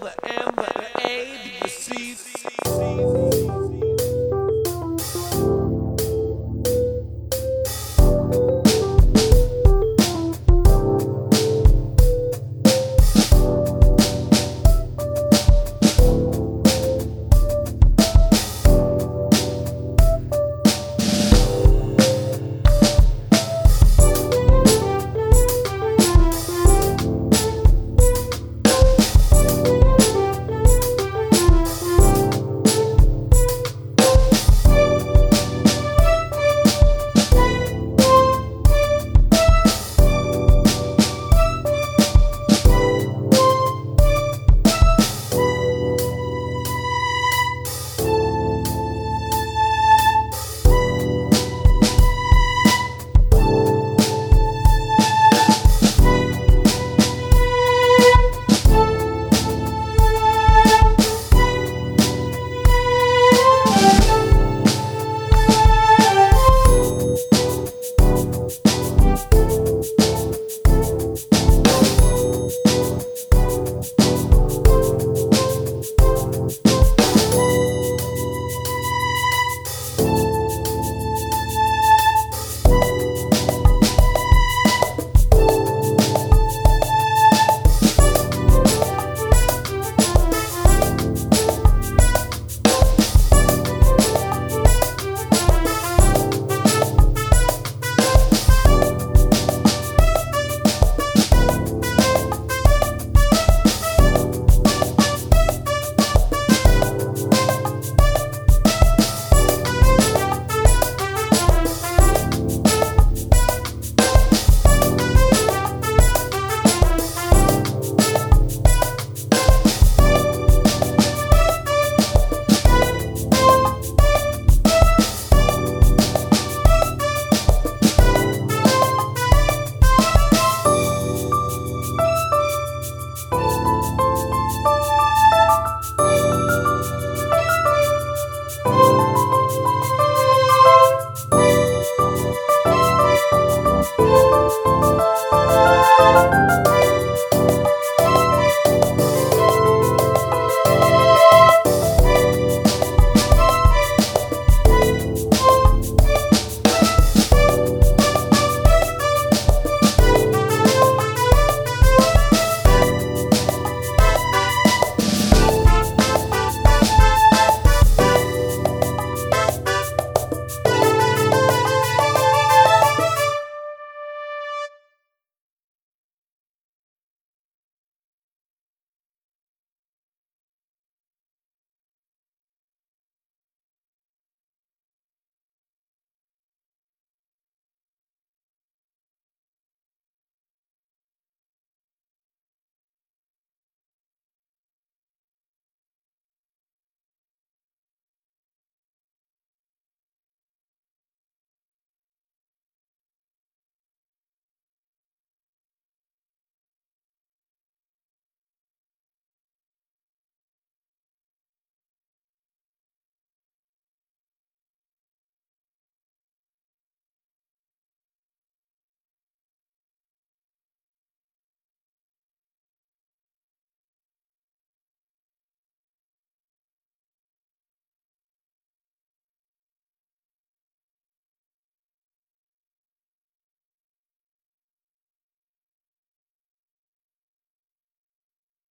the M, the A, the C.